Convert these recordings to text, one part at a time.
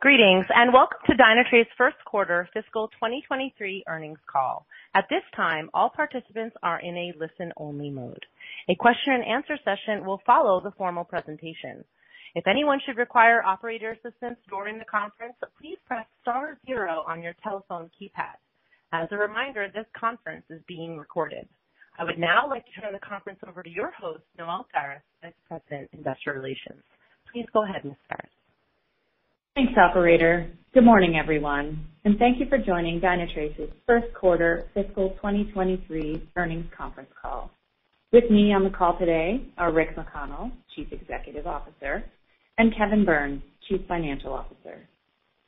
Greetings, and welcome to Dynatrace first quarter fiscal 2023 earnings call. At this time, all participants are in a listen-only mode. A question and answer session will follow the formal presentation. If anyone should require operator assistance during the conference, please press star zero on your telephone keypad. As a reminder, this conference is being recorded. I would now like to turn the conference over to your host, Noelle Faris, Vice President, Investor Relations. Please go ahead, Ms. Faris. Thanks, operator. Good morning, everyone, and thank you for joining Dynatrace's first quarter fiscal 2023 earnings conference call. With me on the call today are Rick McConnell, Chief Executive Officer, and Kevin Burns, Chief Financial Officer.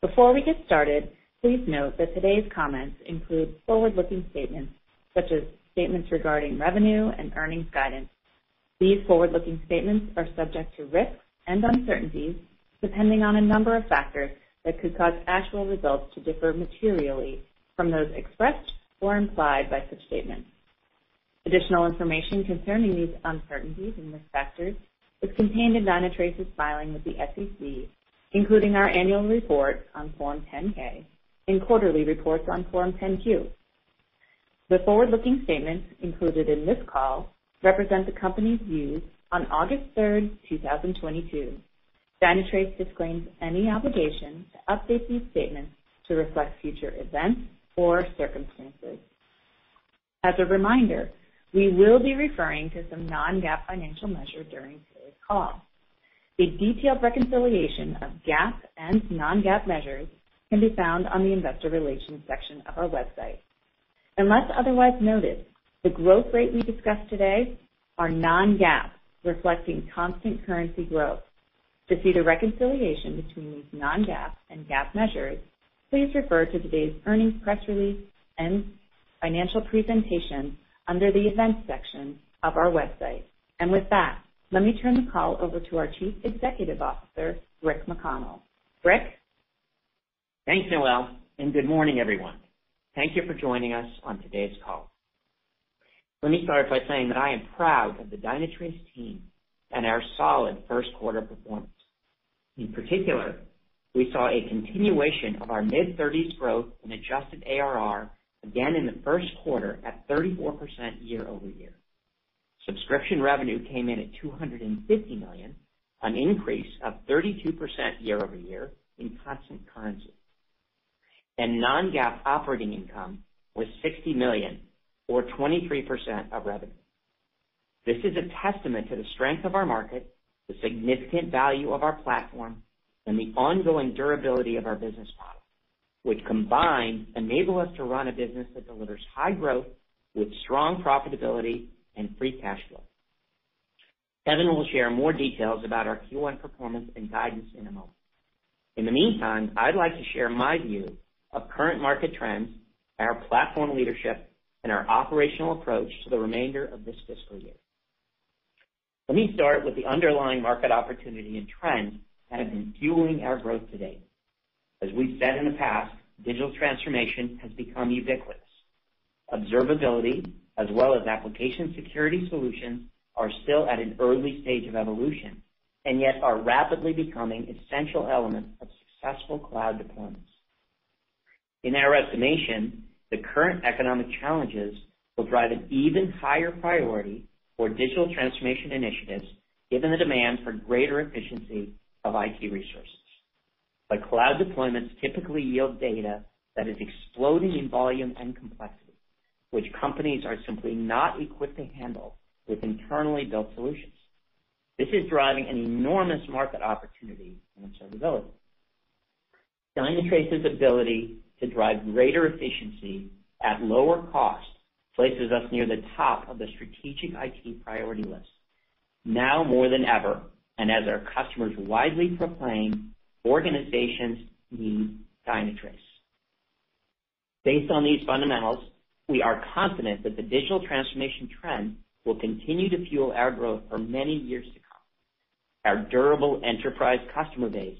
Before we get started, please note that today's comments include forward-looking statements, such as statements regarding revenue and earnings guidance. These forward-looking statements are subject to risks and uncertainties depending on a number of factors that could cause actual results to differ materially from those expressed or implied by such statements. Additional information concerning these uncertainties and risk factors is contained in Dynatrace's filing with the SEC, including our annual report on Form 10-K and quarterly reports on Form 10-Q. The forward-looking statements included in this call represent the company's views on August 3rd, 2022. Dynatrace disclaims any obligation to update these statements to reflect future events or circumstances. As a reminder, we will be referring to some non-GAAP financial measures during today's call. A detailed reconciliation of GAAP and non-GAAP measures can be found on the investor relations section of our website. Unless otherwise noted, the growth rate we discuss today are non-GAAP, reflecting constant currency growth. To see the reconciliation between these non-GAAP and GAAP measures, please refer to today's earnings press release and financial presentation under the events section of our website. And with that, let me turn the call over to our Chief Executive Officer, Rick McConnell. Rick? Thanks, Noelle, and good morning, everyone. Thank you for joining us on today's call. Let me start by saying that I am proud of the Dynatrace team and our solid first quarter performance. In particular, we saw a continuation of our mid-30s growth in adjusted ARR again in the first quarter at 34% year-over-year. Subscription revenue came in at 250 million, an increase of 32% year-over-year in constant currency. And Non-GAAP operating income was 60 million or 23% of revenue. This is a testament to the strength of our market, the significant value of our platform, and the ongoing durability of our business model, which combined enable us to run a business that delivers high growth with strong profitability and free cash flow. Kevin will share more details about our Q1 performance and guidance in a moment. In the meantime, I'd like to share my view of current market trends, our platform leadership, and our operational approach to the remainder of this fiscal year. Let me start with the underlying market opportunity and trends that have been fueling our growth to date. As we've said in the past, digital transformation has become ubiquitous. Observability as well as application security solutions are still at an early stage of evolution, and yet are rapidly becoming essential elements of successful cloud deployments. In our estimation, the current economic challenges will drive an even higher priority for digital transformation initiatives, given the demand for greater efficiency of IT resources. But cloud deployments typically yield data that is exploding in volume and complexity, which companies are simply not equipped to handle with internally built solutions. This is driving an enormous market opportunity in observability. Dynatrace's ability to drive greater efficiency at lower cost places us near the top of the strategic IT priority list now more than ever, and as our customers widely proclaim, organizations need Dynatrace. Based on these fundamentals, we are confident that the digital transformation trend will continue to fuel our growth for many years to come. Our durable enterprise customer base,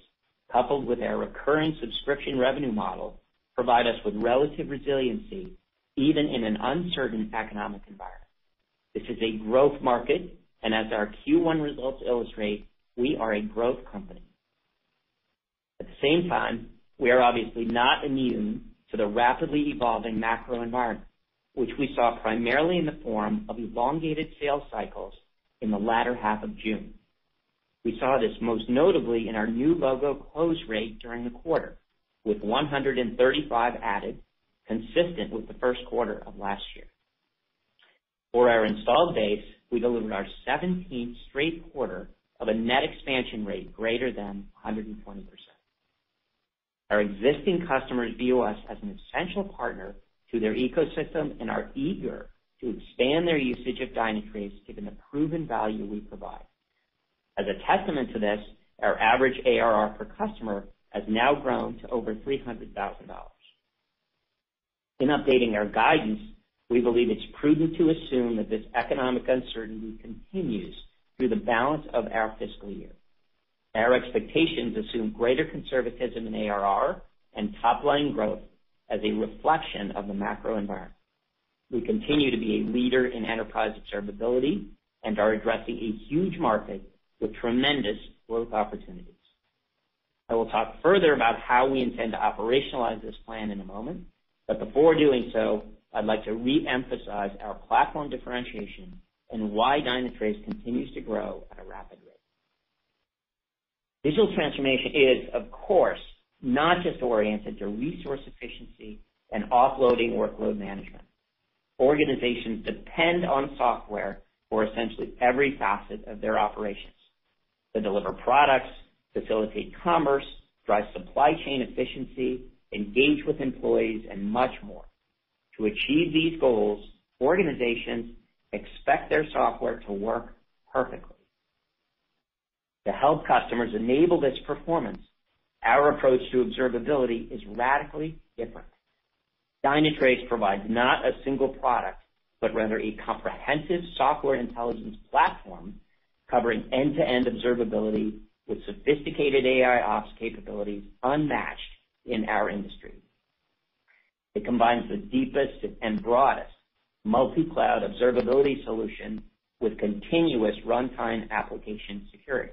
coupled with our recurring subscription revenue model, provide us with relative resiliency even in an uncertain economic environment. This is a growth market, and as our Q1 results illustrate, we are a growth company. At the same time, we are obviously not immune to the rapidly evolving macro environment, which we saw primarily in the form of elongated sales cycles in the latter half of June. We saw this most notably in our new logo close rate during the quarter, with 135 added, consistent with the first quarter of last year. For our installed base, we delivered our 17th straight quarter of a net expansion rate greater than 120%. Our existing customers view us as an essential partner to their ecosystem and are eager to expand their usage of Dynatrace given the proven value we provide. As a testament to this, our average ARR per customer has now grown to over $300,000. In updating our guidance, we believe it's prudent to assume that this economic uncertainty continues through the balance of our fiscal year. Our expectations assume greater conservatism in ARR and top-line growth as a reflection of the macro environment. We continue to be a leader in enterprise observability and are addressing a huge market with tremendous growth opportunities. I will talk further about how we intend to operationalize this plan in a moment, before doing so, I'd like to re-emphasize our platform differentiation and why Dynatrace continues to grow at a rapid rate. Digital transformation is, of course, not just oriented to resource efficiency and offloading workload management. Organizations depend on software for essentially every facet of their operations to deliver products, facilitate commerce, drive supply chain efficiency, engage with employees, and much more. To achieve these goals, organizations expect their software to work perfectly. To help customers enable this performance, our approach to observability is radically different. Dynatrace provides not a single product, but rather a comprehensive software intelligence platform covering end-to-end observability with sophisticated AIOps capabilities unmatched in our industry. It combines the deepest and broadest multi-cloud observability solution with continuous runtime application security.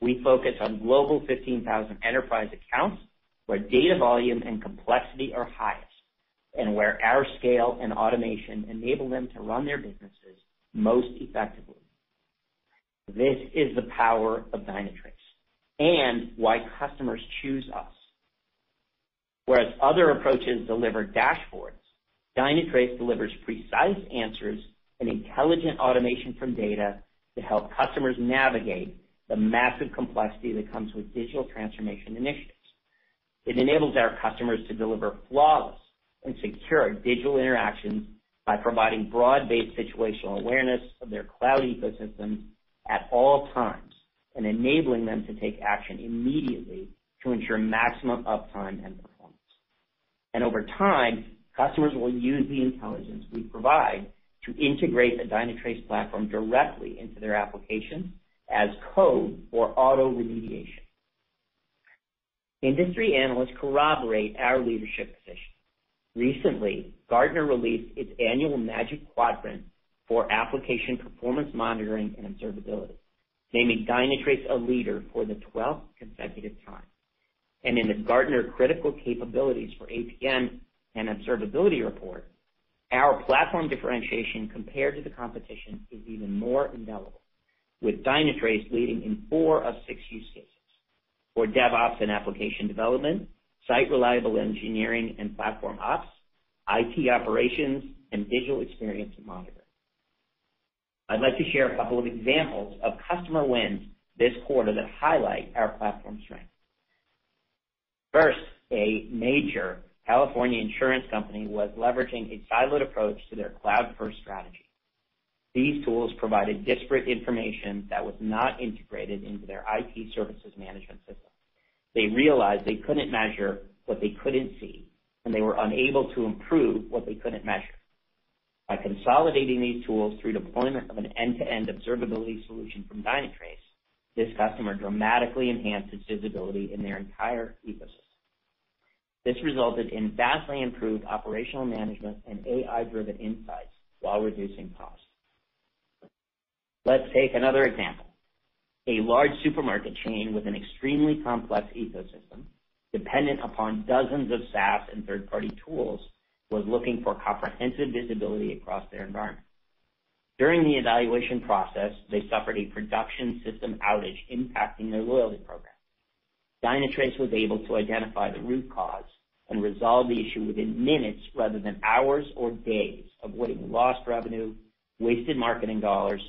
We focus on global 15,000 enterprise accounts where data volume and complexity are highest, and where our scale and automation enable them to run their businesses most effectively. This is the power of Dynatrace and why customers choose us. Whereas other approaches deliver dashboards, Dynatrace delivers precise answers and intelligent automation from data to help customers navigate the massive complexity that comes with digital transformation initiatives. It enables our customers to deliver flawless and secure digital interactions by providing broad-based situational awareness of their cloud ecosystems at all times, and enabling them to take action immediately to ensure maximum uptime and performance. And over time, customers will use the intelligence we provide to integrate the Dynatrace platform directly into their applications as code or auto remediation. Industry analysts corroborate our leadership position. Recently, Gartner released its annual Magic Quadrant for application performance monitoring and observability, naming Dynatrace a leader for the 12th consecutive time. And in the Gartner Critical Capabilities for APM and Observability report, our platform differentiation compared to the competition is even more indelible, with Dynatrace leading in four of six use cases. For DevOps and application development, site reliable engineering and platform ops, IT operations, and digital experience monitoring. I'd like to share a couple of examples of customer wins this quarter that highlight our platform strength. First, a major California insurance company was leveraging a siloed approach to their cloud-first strategy. These tools provided disparate information that was not integrated into their IT services management system. They realized they couldn't measure what they couldn't see, and they were unable to improve what they couldn't measure. By consolidating these tools through deployment of an end-to-end observability solution from Dynatrace, this customer dramatically enhanced its visibility in their entire ecosystem. This resulted in vastly improved operational management and AI-driven insights while reducing costs. Let's take another example. a large supermarket chain with an extremely complex ecosystem dependent upon dozens of SaaS and third-party tools, was looking for comprehensive visibility across their environment. During the evaluation process, they suffered a production system outage impacting their loyalty program. Dynatrace was able to identify the root cause and resolve the issue within minutes rather than hours or days, avoiding lost revenue, wasted marketing dollars,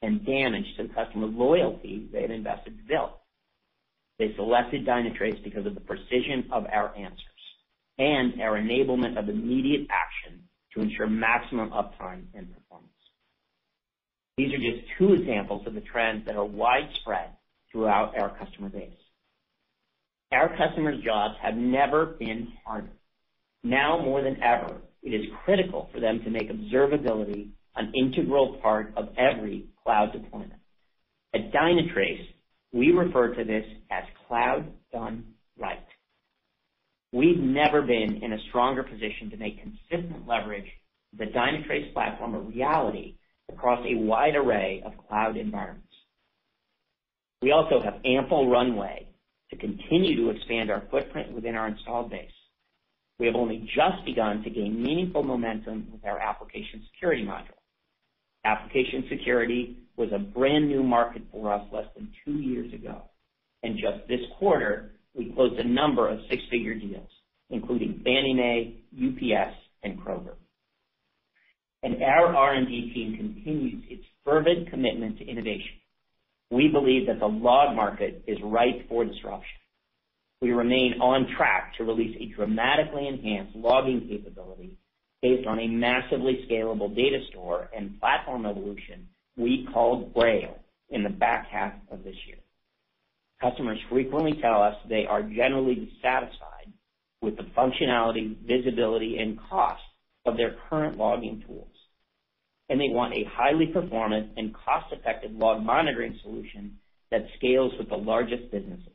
and damage to the customer loyalty they had invested to build. They selected Dynatrace because of the precision of our answers and our enablement of immediate action to ensure maximum uptime and performance. These are just two examples of the trends that are widespread throughout our customer base. Our customers' jobs have never been harder. Now more than ever, it is critical for them to make observability an integral part of every cloud deployment. At Dynatrace, we refer to this as cloud done right. We've never been in a stronger position to make consistent leverage the Dynatrace platform a reality across a wide array of cloud environments. We also have ample runway to continue to expand our footprint within our installed base. We have only just begun to gain meaningful momentum with our application security module. Application security was a brand-new market for us less than two years ago, and just this quarter, we closed a number of six-figure deals, including Fannie Mae, UPS, and Kroger. And our R&D team continues its fervent commitment to innovation. We believe that the log market is ripe for disruption. We remain on track to release a dramatically enhanced logging capability based on a massively scalable data store and platform evolution we call Grail in the back half of this year. Customers frequently tell us they are generally dissatisfied with the functionality, visibility, and cost of their current logging tools, and they want a highly performant and cost-effective log monitoring solution that scales with the largest businesses.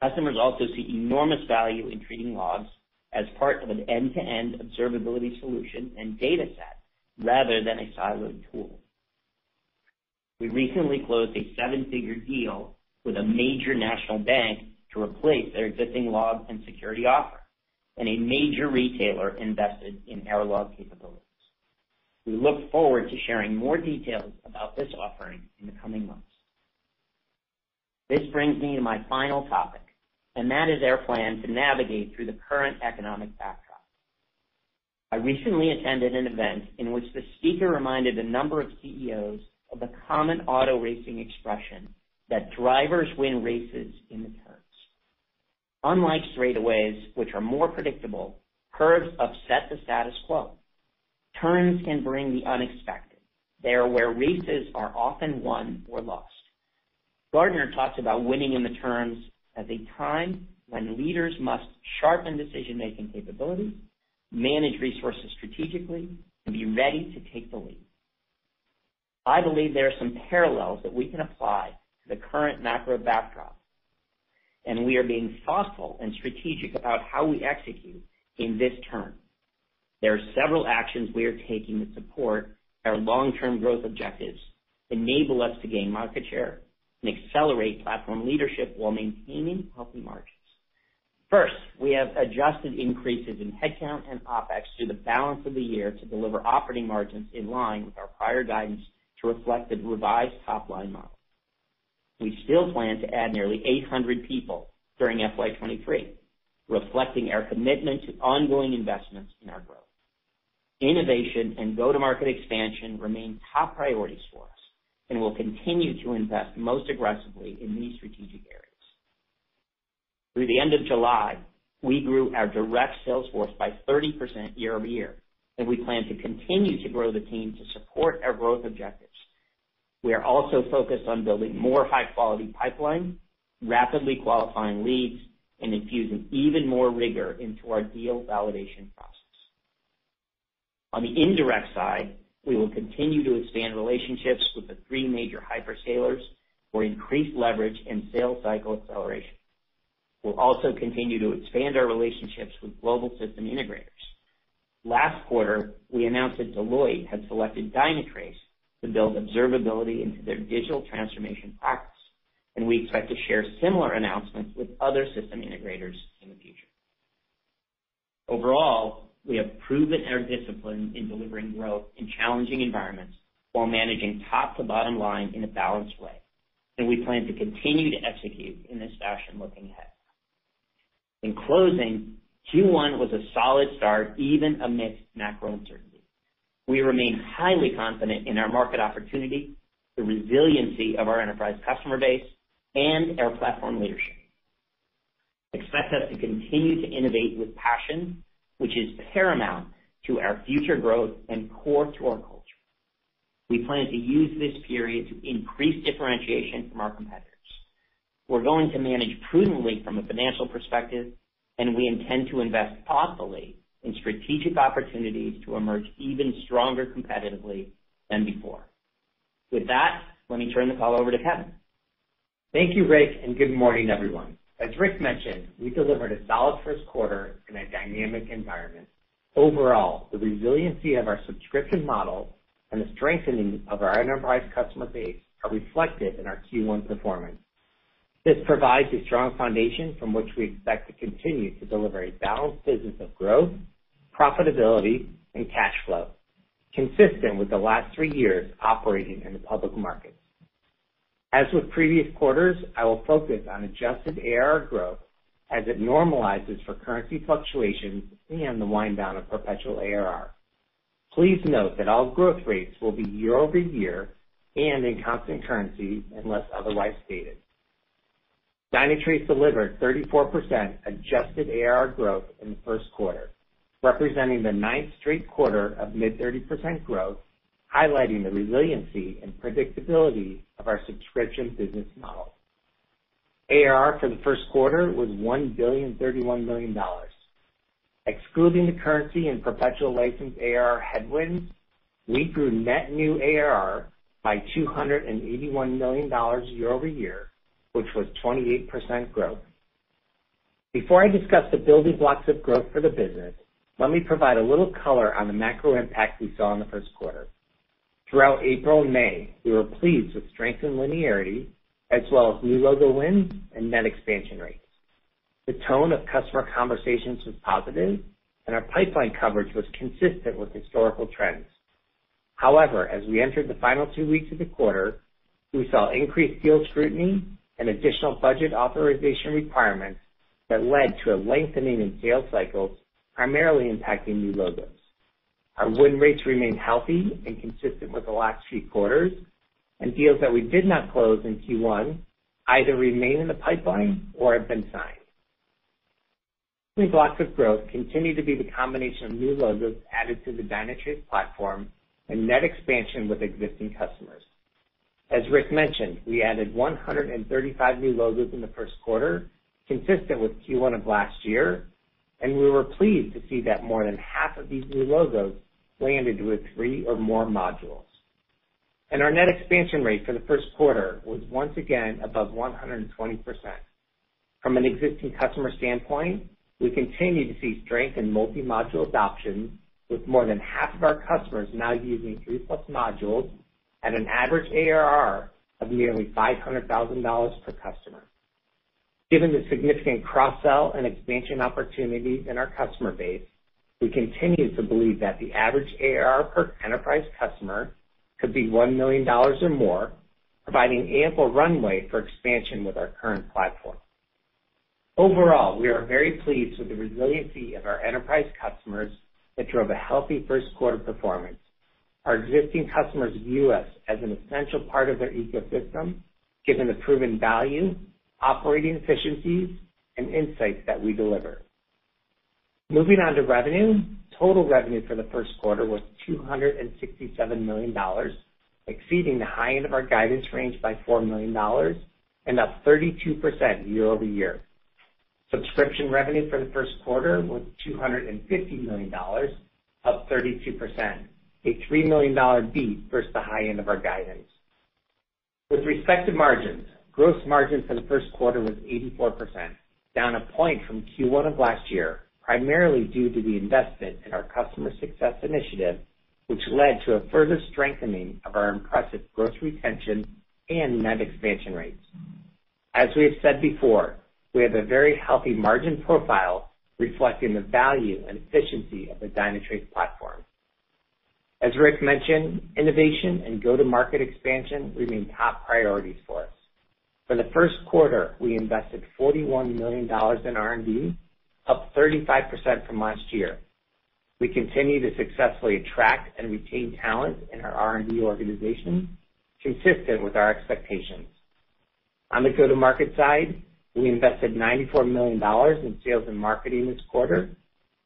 Customers also see enormous value in treating logs as part of an end-to-end observability solution and data set rather than a siloed tool. We recently closed a seven-figure deal with a major national bank to replace their existing log and security offer, and a major retailer invested in our log capabilities. We look forward to sharing more details about this offering in the coming months. This brings me to my final topic, and that is our plan to navigate through the current economic backdrop. I recently attended an event in which the speaker reminded a number of CEOs of the common auto racing expression that drivers win races in the turns. Unlike straightaways, which are more predictable, curves upset the status quo. Turns can bring the unexpected. They are where races are often won or lost. Gartner talks about winning in the turns as a time when leaders must sharpen decision-making capabilities, manage resources strategically, and be ready to take the lead. I believe there are some parallels that we can apply to the current macro backdrop, and we are being thoughtful and strategic about how we execute in this turn. There are several actions we are taking to support our long-term growth objectives, enable us to gain market share, and accelerate platform leadership while maintaining healthy margins. First, we have adjusted increases in headcount and OpEx through the balance of the year to deliver operating margins in line with our prior guidance to reflect the revised top-line model. We still plan to add nearly 800 people during FY 2023, reflecting our commitment to ongoing investments in our growth. Innovation and go-to-market expansion remain top priorities for us, and we'll continue to invest most aggressively in these strategic areas. Through the end of July, we grew our direct sales force by 30% year-over-year, and we plan to continue to grow the team to support our growth objectives. We are also focused on building more high-quality pipeline, rapidly qualifying leads, and infusing even more rigor into our deal validation process. On the indirect side, we will continue to expand relationships with the three major hyperscalers for increased leverage and sales cycle acceleration. We'll also continue to expand our relationships with global system integrators. Last quarter, we announced that Deloitte had selected Dynatrace to build observability into their digital transformation practice, and we expect to share similar announcements with other system integrators in the future. Overall, we have proven our discipline in delivering growth in challenging environments while managing top to bottom line in a balanced way, and we plan to continue to execute in this fashion looking ahead. In closing, Q1 was a solid start, even amidst macro uncertainty. We remain highly confident in our market opportunity, the resiliency of our enterprise customer base, and our platform leadership. Expect us to continue to innovate with passion, which is paramount to our future growth and core to our culture. We plan to use this period to increase differentiation from our competitors. We're going to manage prudently from a financial perspective, and we intend to invest thoughtfully in strategic opportunities to emerge even stronger competitively than before. With that, let me turn the call over to Kevin. Thank you, Rick, and good morning, everyone. As Rick mentioned, we delivered a solid first quarter in a dynamic environment. Overall, the resiliency of our subscription model and the strengthening of our enterprise customer base are reflected in our Q1 performance. This provides a strong foundation from which we expect to continue to deliver a balanced business of growth, profitability, and cash flow, consistent with the last three years operating in the public markets. As with previous quarters, I will focus on adjusted ARR growth as it normalizes for currency fluctuations and the wind down of perpetual ARR. Please note that all growth rates will be year-over-year and in constant currency unless otherwise stated. Dynatrace delivered 34% adjusted ARR growth in the first quarter, representing the ninth straight quarter of mid-30% growth, highlighting the resiliency and predictability of our subscription business model. ARR for the first quarter was $1.031 billion. Excluding the currency and perpetual license ARR headwinds, we grew net new ARR by $281 million year-over-year, which was 28% growth. Before I discuss the building blocks of growth for the business, let me provide a little color on the macro impact we saw in the first quarter. Throughout April and May, we were pleased with strength and linearity, as well as new logo wins and net expansion rates. The tone of customer conversations was positive, and our pipeline coverage was consistent with historical trends. However, as we entered the final two weeks of the quarter, we saw increased deal scrutiny and additional budget authorization requirements that led to a lengthening in sales cycles, primarily impacting new logos. Our win rates remain healthy and consistent with the last few quarters, and deals that we did not close in Q1 either remain in the pipeline or have been signed. Building blocks of growth continue to be the combination of new logos added to the Dynatrace platform and net expansion with existing customers. As Rick mentioned, we added 135 new logos in the first quarter, consistent with Q1 of last year, and we were pleased to see that more than half of these new logos landed with three or more modules. And our net expansion rate for the first quarter was once again above 120%. From an existing customer standpoint, we continue to see strength in multi-module adoption, with more than half of our customers now using three-plus modules at an average ARR of nearly $500,000 per customer. Given the significant cross-sell and expansion opportunities in our customer base, we continue to believe that the average ARR per enterprise customer could be $1 million or more, providing ample runway for expansion with our current platform. Overall, we are very pleased with the resiliency of our enterprise customers that drove a healthy first quarter performance. Our existing customers view us as an essential part of their ecosystem, given the proven value, operating efficiencies, and insights that we deliver. Moving on to revenue. Total revenue for the first quarter was $267 million, exceeding the high end of our guidance range by $4 million and up 32% year-over-year. Subscription revenue for the first quarter was $250 million, up 32%, a $3 million beat versus the high end of our guidance. With respect to margins, gross margin for the first quarter was 84%, down a point from Q1 of last year, primarily due to the investment in our customer success initiative which led to a further strengthening of our impressive gross retention and net expansion rates. As we have said before, we have a very healthy margin profile reflecting the value and efficiency of the Dynatrace platform. As Rick mentioned, innovation and go-to-market expansion remain top priorities for us. For the first quarter, we invested $41 million in R&D, up 35% from last year. We continue to successfully attract and retain talent in our R&D organization, consistent with our expectations. On the go-to-market side, we invested $94 million in sales and marketing this quarter,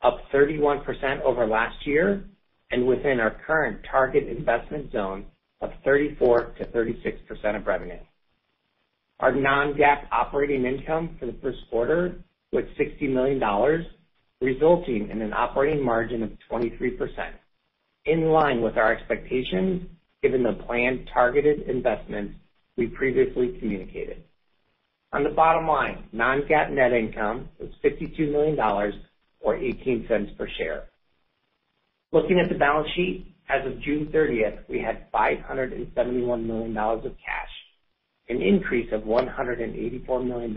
up 31% over last year and within our current target investment zone of 34%-36% of revenue. Our non-GAAP operating income for the first quarter was $60 million, resulting in an operating margin of 23%, in line with our expectations given the planned targeted investments we previously communicated. On the bottom line, non-GAAP net income was $52 million or $0.18 per share. Looking at the balance sheet, as of June 30th, we had $571 million of cash, an increase of $184 million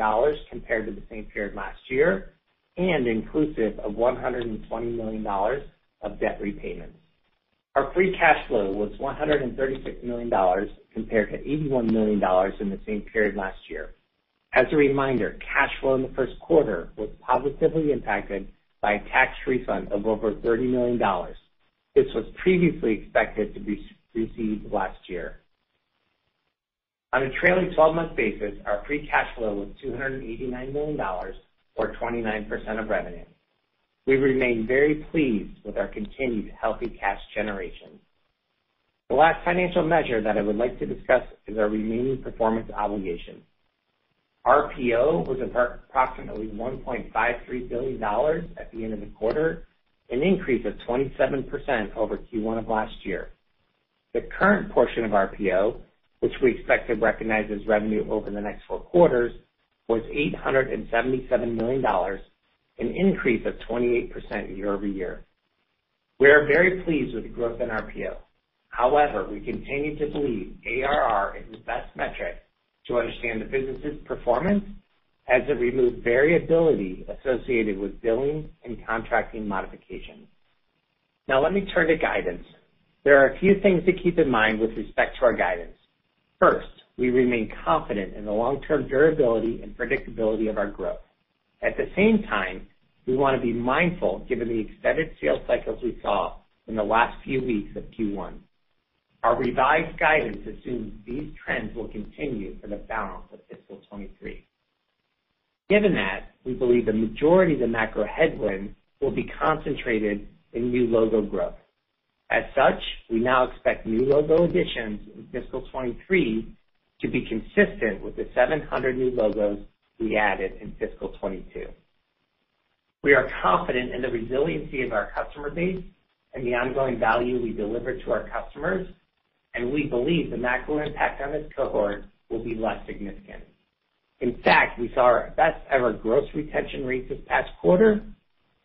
compared to the same period last year, and inclusive of $120 million of debt repayments. Our free cash flow was $136 million compared to $81 million in the same period last year. As a reminder, cash flow in the first quarter was positively impacted by a tax refund of over $30 million. This was previously expected to be received last year. On a trailing 12-month basis, our free cash flow was $289 million or 29% of revenue. We remain very pleased with our continued healthy cash generation. The last financial measure that I would like to discuss is our remaining performance obligation. RPO was approximately $1.53 billion at the end of the quarter, an increase of 27% over Q1 of last year. The current portion of RPO, which we expect to recognize as revenue over the next four quarters, was $877 million, an increase of 28% year-over-year. We are very pleased with the growth in RPO. However, we continue to believe ARR is the best metric to understand the business's performance as it removes variability associated with billing and contracting modifications. Now let me turn to guidance. There are a few things to keep in mind with respect to our guidance. First, we remain confident in the long-term durability and predictability of our growth. At the same time, we want to be mindful given the extended sales cycles we saw in the last few weeks of Q1. Our revised guidance assumes these trends will continue for the balance of fiscal 2023. Given that, we believe the majority of the macro headwind will be concentrated in new logo growth. As such, we now expect new logo additions in fiscal 2023 to be consistent with the 700 new logos we added in fiscal 2022. We are confident in the resiliency of our customer base and the ongoing value we deliver to our customers, and we believe the macro impact on this cohort will be less significant. In fact, we saw our best ever gross retention rate this past quarter,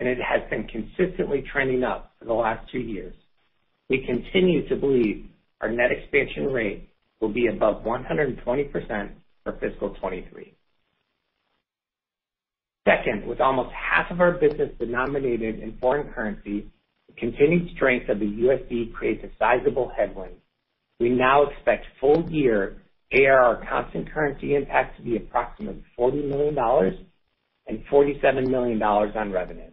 and it has been consistently trending up for the last two years. We continue to believe our net expansion rate will be above 120% for fiscal 2023. Second, with almost half of our business denominated in foreign currency, the continued strength of the USD creates a sizable headwind. We now expect full year ARR constant currency impact to be approximately $40 million and $47 million on revenue.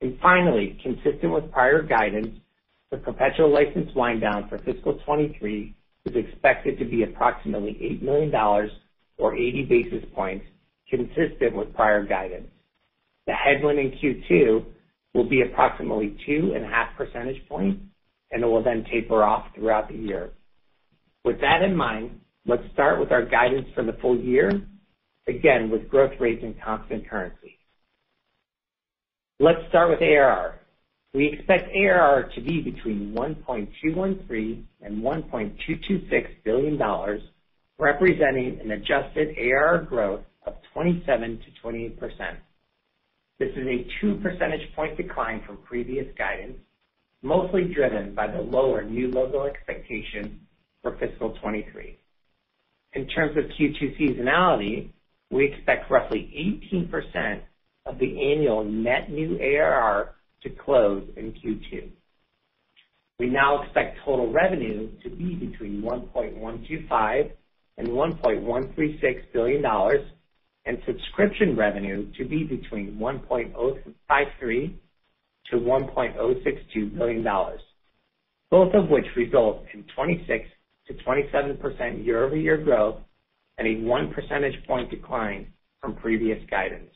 And finally, consistent with prior guidance, the perpetual license wind down for fiscal 2023 is expected to be approximately $8 million or 80 basis points, consistent with prior guidance. The headwind in Q2 will be approximately 2.5 percentage points, and it will then taper off throughout the year. With that in mind, let's start with our guidance for the full year, again, with growth rates in constant currency. Let's start with ARR. We expect ARR to be between $1.213 billion and $1.226 billion, representing an adjusted ARR growth of 27%-28%. This is a 2 percentage point decline from previous guidance, mostly driven by the lower new logo expectation for fiscal 2023. In terms of Q2 seasonality, we expect roughly 18% of the annual net new ARR to close in Q2. We now expect total revenue to be between $1.125 billion and $1.136 billion, and subscription revenue to be between $1.053 billion-$1.062 billion, both of which result in 26%-27% year-over-year growth and a 1 percentage point decline from previous guidance.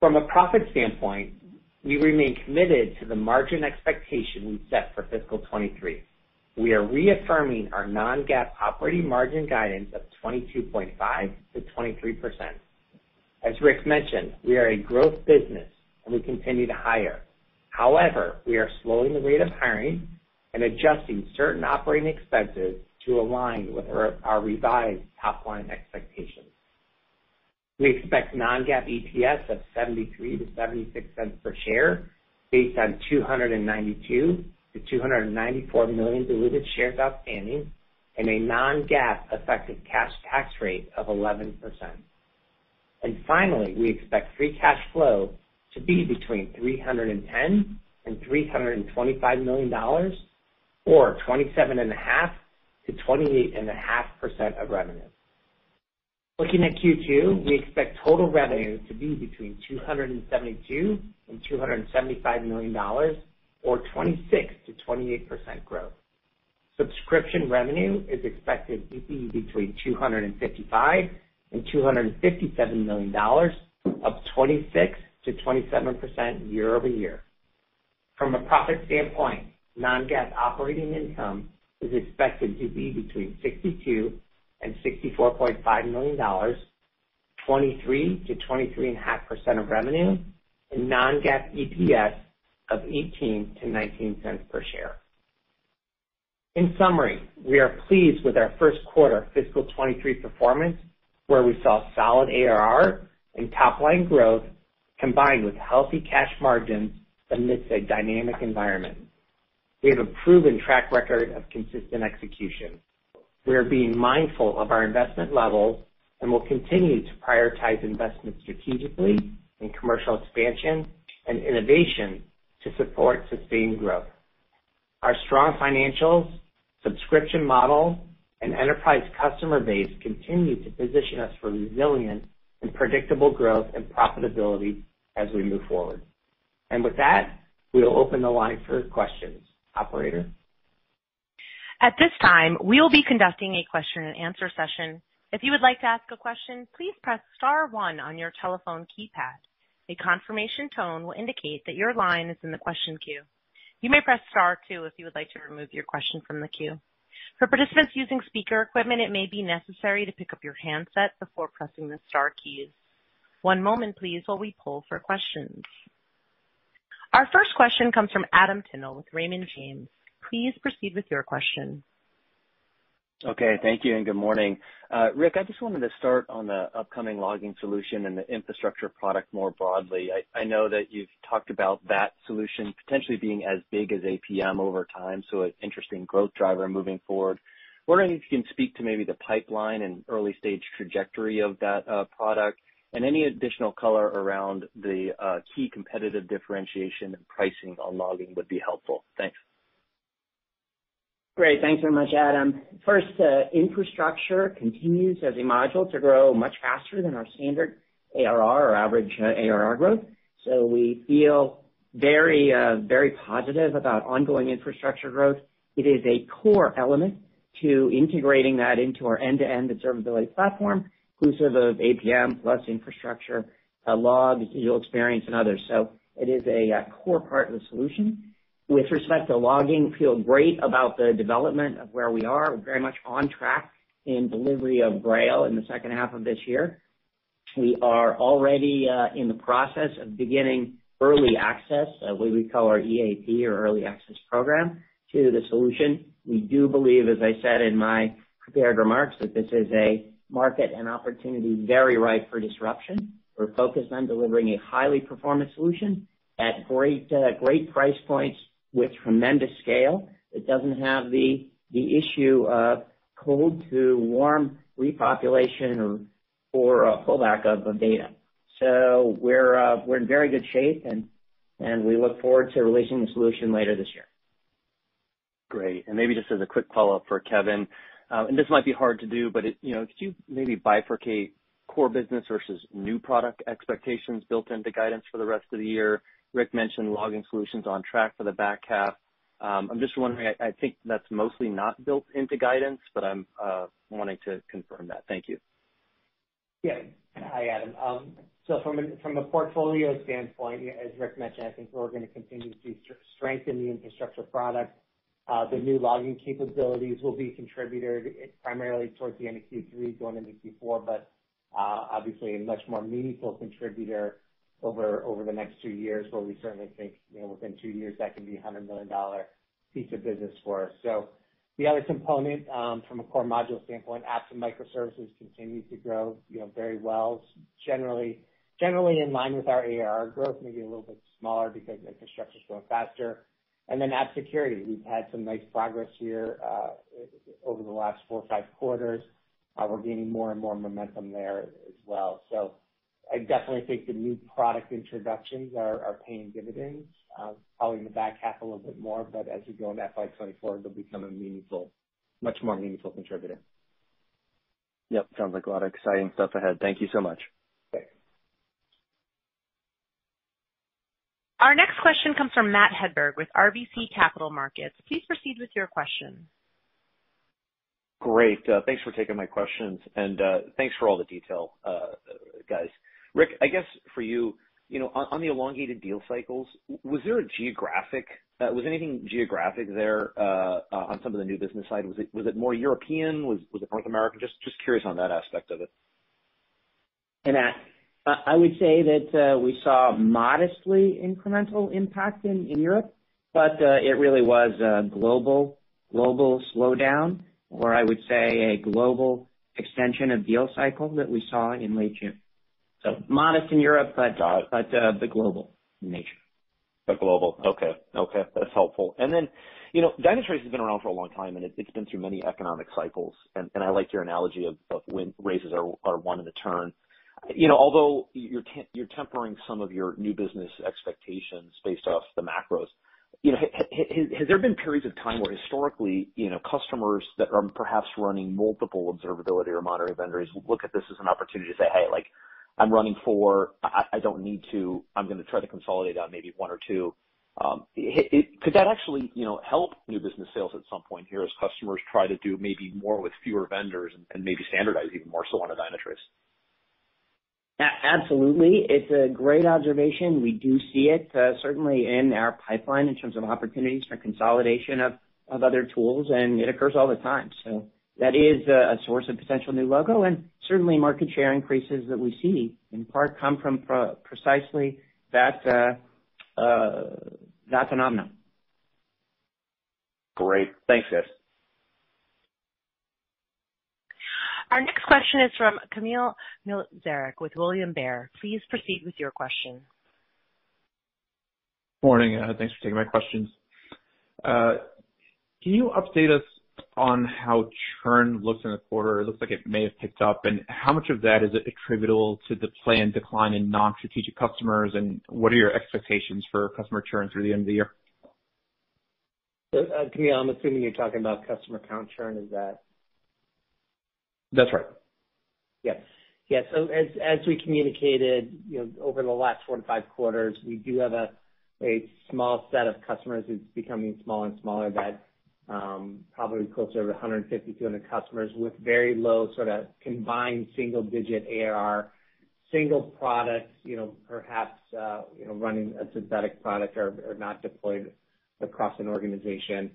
From a profit standpoint, we remain committed to the margin expectation we set for fiscal 2023. We are reaffirming our non-GAAP operating margin guidance of 22.5%-23%. As Rick mentioned, we are a growth business, and we continue to hire. However, we are slowing the rate of hiring and adjusting certain operating expenses to align with our revised top-line expectations. We expect non-GAAP EPS of $0.73-$0.76 per share based on 292 million-294 million diluted shares outstanding and a non-GAAP effective cash tax rate of 11%. And finally, we expect free cash flow to be between $310 million and $325 million or 27.5%-28.5% of revenue. Looking at Q2, we expect total revenue to be between $272 million and $275 million or 26%-28% growth. Subscription revenue is expected to be between $255 million and $257 million, up 26%-27% year-over-year. From a profit standpoint, non-GAAP operating income is expected to be between $62 million and $64.5 million, 23%-23.5% of revenue, and non-GAAP EPS of $0.18-$0.19 per share. In summary, we are pleased with our first quarter fiscal 2023 performance, where we saw solid ARR and top-line growth combined with healthy cash margins amidst a dynamic environment. We have a proven track record of consistent execution. We are being mindful of our investment levels and will continue to prioritize investment strategically in commercial expansion and innovation to support sustained growth. Our strong financials, subscription model, and enterprise customer base continue to position us for resilient and predictable growth and profitability as we move forward. And with that, we'll open the line for questions. Operator? At this time, we will be conducting a question and answer session. If you would like to ask a question, please press star one on your telephone keypad. A confirmation tone will indicate that your line is in the question queue. You may press star two if you would like to remove your question from the queue. For participants using speaker equipment, it may be necessary to pick up your handset before pressing the star keys. One moment please while we poll for questions. Our first question comes from Adam Tindle with Raymond James. Please proceed with your question. Okay. Thank you and good morning. Uh, Rick, I just wanted to start on the upcoming logging solution and the infrastructure product more broadly. I know that you've talked about that solution potentially being as big as APM over time, so an interesting growth driver moving forward. Wondering if you can speak to maybe the pipeline and early stage trajectory of that uh, product and any additional color around the uh, key competitive differentiation and pricing on logging would be helpful. Thanks. Great. Thanks very much, Adam. First, infrastructure continues as a module to grow much faster than our standard ARR or average uh, ARR growth. So we feel very uh very positive about ongoing infrastructure growth. It is a core element to integrating that into our end-to-end observability platform, inclusive of APM plus infrastructure, uh, logs, digital experience and others. So it is a uh, core part of the solution. With respect to logging, feel great about the development of where we are. We're very much on track in delivery of Grail in the second half of this year. We are already uh, in the process of beginning early access, uh, what we call our EAP or early access program to the solution. We do believe, as I said in my prepared remarks, that this is a market and opportunity very ripe for disruption. We're focused on delivering a highly performant solution at great uh, price points with tremendous scale. It doesn't have the the issue of cold to warm repopulation or a pullback of data. So we're uh we're in very good shape, and and we look forward to releasing the solution later this year. Great. And maybe just as a quick follow-up for Kevin, and this might be hard to do, but you know, could you maybe bifurcate core business versus new product expectations built into guidance for the rest of the year? Rick mentioned logging solutions on track for the back half. Um, I'm just wondering, I think that's mostly not built into guidance, but I'm uh, wanting to confirm that. Thank you. Yeah. Hi, Adam. Um so from from a portfolio standpoint, as Rick mentioned, I think we're gonna continue to see strength in the infrastructure product. Uh, the new logging capabilities will be contributed eh, primarily towards the end of Q3 going into Q4, but uh, obviously a much more meaningful contributor over the next two years, where we certainly think, you know, within two years, that can be a $100 million piece of business for us. So the other component, um, from a core module standpoint, apps and microservices continue to grow, you know, very well. Generally generally in line with our ARR growth, maybe a little bit smaller because infrastructure is growing faster. And then app security. We've had some nice progress here uh, over the last four or five quarters. Uh, we're gaining more and more momentum there as well. I definitely think the new product introductions are paying dividends, um, probably in the back half a little bit more, but as we go into FY 2024, they'll become a meaningful, much more meaningful contributor. Yep. Sounds like a lot of exciting stuff ahead. Thank you so much. Thanks. Our next question comes from Matt Hedberg with RBC Capital Markets. Please proceed with your question. Great. Uh, thanks for taking my questions, and uh, thanks for all the detail, uh, guys. Rick, I guess for you you know, on the elongated deal cycles, was there a geographic uh was anything geographic there uh, on some of the new business side? Was it was it more European? Was it North American? Just curious on that aspect of it. Matt. I would say that uh, we saw modestly incremental impact in Europe, but uh, it really was a global global slowdown, or I would say a global extension of deal cycle that we saw in late June. So modest in Europe, but uh, uh, the global in nature. Global. Okay. Okay. That's helpful. And then you know, Dynatrace has been around for a long time, and it's been through many economic cycles, and I like your analogy of when raises are one in a turn. You know, although you're tempering some of your new business expectations based off the macros, you know, has there been periods of time where historically, you know, customers that are perhaps running multiple observability or monitoring vendors look at this as an opportunity to say, "Hey, like, I'm running four. I don't need to. I'm gonna try to consolidate on maybe one or two." Um, could that actually, you know, help new business sales at some point here as customers try to do maybe more with fewer vendors and maybe standardize even more so on a Dynatrace? Absolutely. It's a great observation. We do see it uh, certainly in our pipeline in terms of opportunities for consolidation of other tools, and it occurs all the time. That is a source of potential new logo, and certainly market share increases that we see in part come from precisely that uh uh that phenomenon. Great. Thanks, guys. Our next question is from Kamil Mielczarek with William Blair. Please proceed with your question. Morning. Thanks for taking my questions. Uh can you update us on how churn looks in the quarter? It looks like it may have picked up. And how much of that is attributable to the planned decline in non-strategic customers, and what are your expectations for customer churn through the end of the year? Kamil, uh, I'm assuming you're talking about customer count churn. Is that? That's right. Yes. Yeah. So as as we communicated, you know, over the last four to five quarters, we do have a small set of customers who's becoming smaller and smaller that Um, probably closer to 150-200 customers with very low sort of combined single-digit ARR, single products, you know, perhaps uh you know running a synthetic product or not deployed across an organization.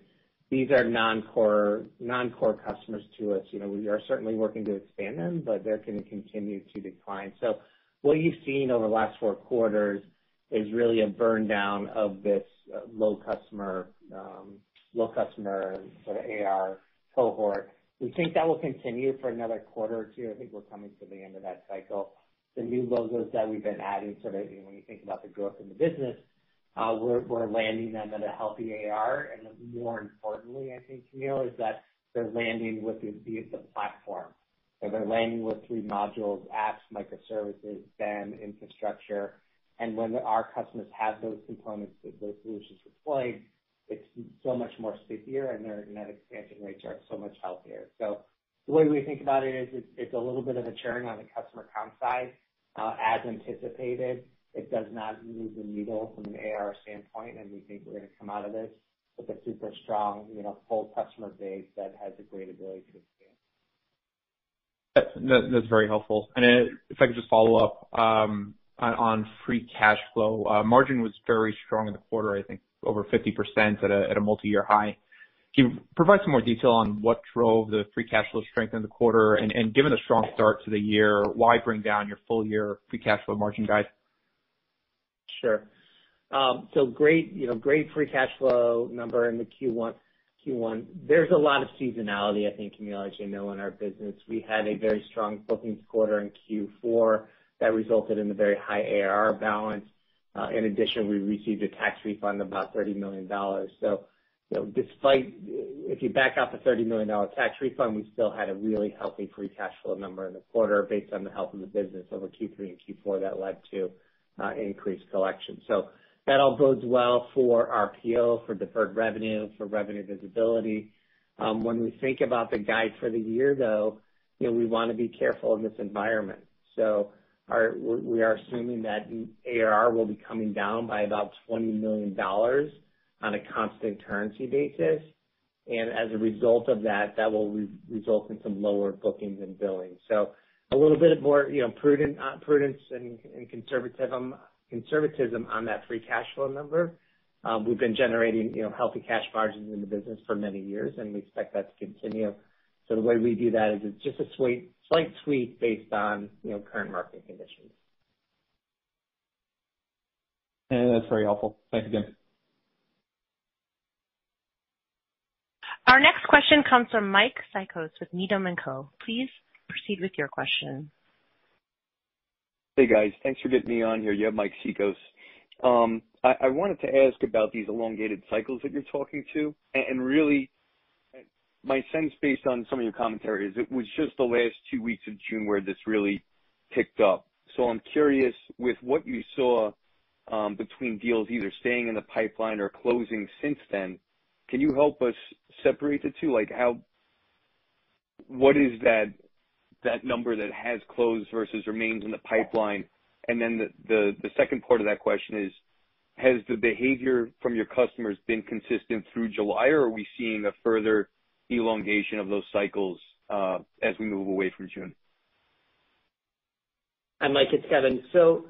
These are non-core non core customers to us. You know, we are certainly working to expand them, but they're gonna continue to decline. So what you've seen over the last four quarters is really a burn down of this uh, low customer um, sort of ARR cohort. We think that will continue for another quarter or two. I think we're coming to the end of that cycle. The new logos that we've been adding, sort of when you think about the growth in the business, uh, we're we're landing them at a healthy ARR. More importantly, I think, Kamil, is that they're landing with the platform. So they're landing with three modules, apps, microservices, then infrastructure. And when our customers have those components, those solutions deployed, it's so much more stickier and their net expansion rates are so much healthier. So the way we think about it is it's a little bit of a churn on the customer count side. Uh, as anticipated, it does not move the needle from an ARR standpoint, and we think we're gonna come out of this with a super strong, you know, full customer base that has a great ability to expand. That's very helpful. And uh if I could just follow up um, on free cash flow. Uh, margin was very strong in the quarter, I think over 50% at a multi-year high. Can you provide some more detail on what drove the free cash flow strength in the quarter? And given the strong start to the year, why bring down your full year free cash flow margin guide? Sure. Um, so great, you know, great free cash flow number in the Q1. Q1. There's a lot of seasonality, I think, Kamil, as you know, in our business. We had a very strong bookings quarter in Q4 that resulted in a very high ARR balance. In addition, we received a tax refund of about $30 million. Despite if you back out the $30 million tax refund, we still had a really healthy free cash flow number in the quarter based on the health of the business over Q3 and Q4 that led to uh, increased collection. So that all bodes well for RPO, for deferred revenue, for revenue visibility. Um, when we think about the guide for the year, though, you know, we wanna be careful in this environment. We are assuming that ARR will be coming down by about $20 million on a constant currency basis. And as a result of that that will result in some lower bookings and billings. So a little bit more, you know, uh, prudence and conservatism on that free cash flow number. Um, we've been generating, you know, healthy cash margins in the business for many years, and we expect that to continue. So the way we do that is it's just a slight tweak based on, you know, current market conditions. That's very helpful. Thanks again. Our next question comes from Mike Cikos with Needham & Co. Please proceed with your question. Hey, guys. Thanks for getting me on here. You have Mike Cikos. Um, I wanted to ask about these elongated cycles that you're talking to. And really, my sense based on some of your commentary is it was just the last two weeks of June where this really picked up. So I'm curious, with what you saw, um, between deals either staying in the pipeline or closing since then, can you help us separate the two? Like, how what is that that number that has closed versus remains in the pipeline? And then the second part of that question is, has the behavior from your customers been consistent through July, or are we seeing a further elongation of those cycles, uh, as we move away from June? Hi, Mike, it's Kevin. So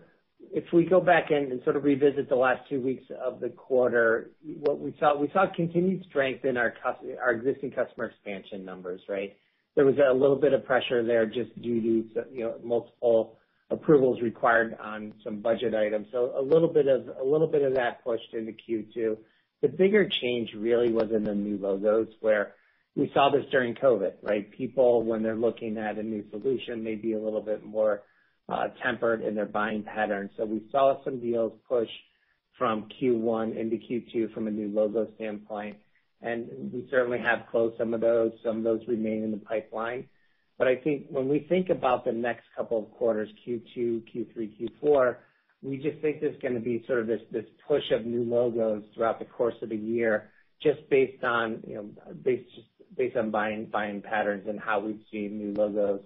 if we go back and sort of revisit the last two weeks of the quarter, what we saw, we saw continued strength in our our existing customer expansion numbers, right? There was a little bit of pressure there just due to, you know, multiple approvals required on some budget items. So a little bit of a little bit of that pushed into Q2. The bigger change really was in the new logos, where we saw this during COVID, right? People, when they're looking at a new solution, may be a little bit more uh, tempered in their buying patterns. So we saw some deals push from Q1 into Q2 from a new logo standpoint, and we certainly have closed some of those. Some of those remain in the pipeline. But I think when we think about the next couple of quarters, Q2, Q3, Q4, we just think there's gonna be sort of this push of new logos throughout the course of the year, just based on, you know, based on buying patterns and how we've seen new logos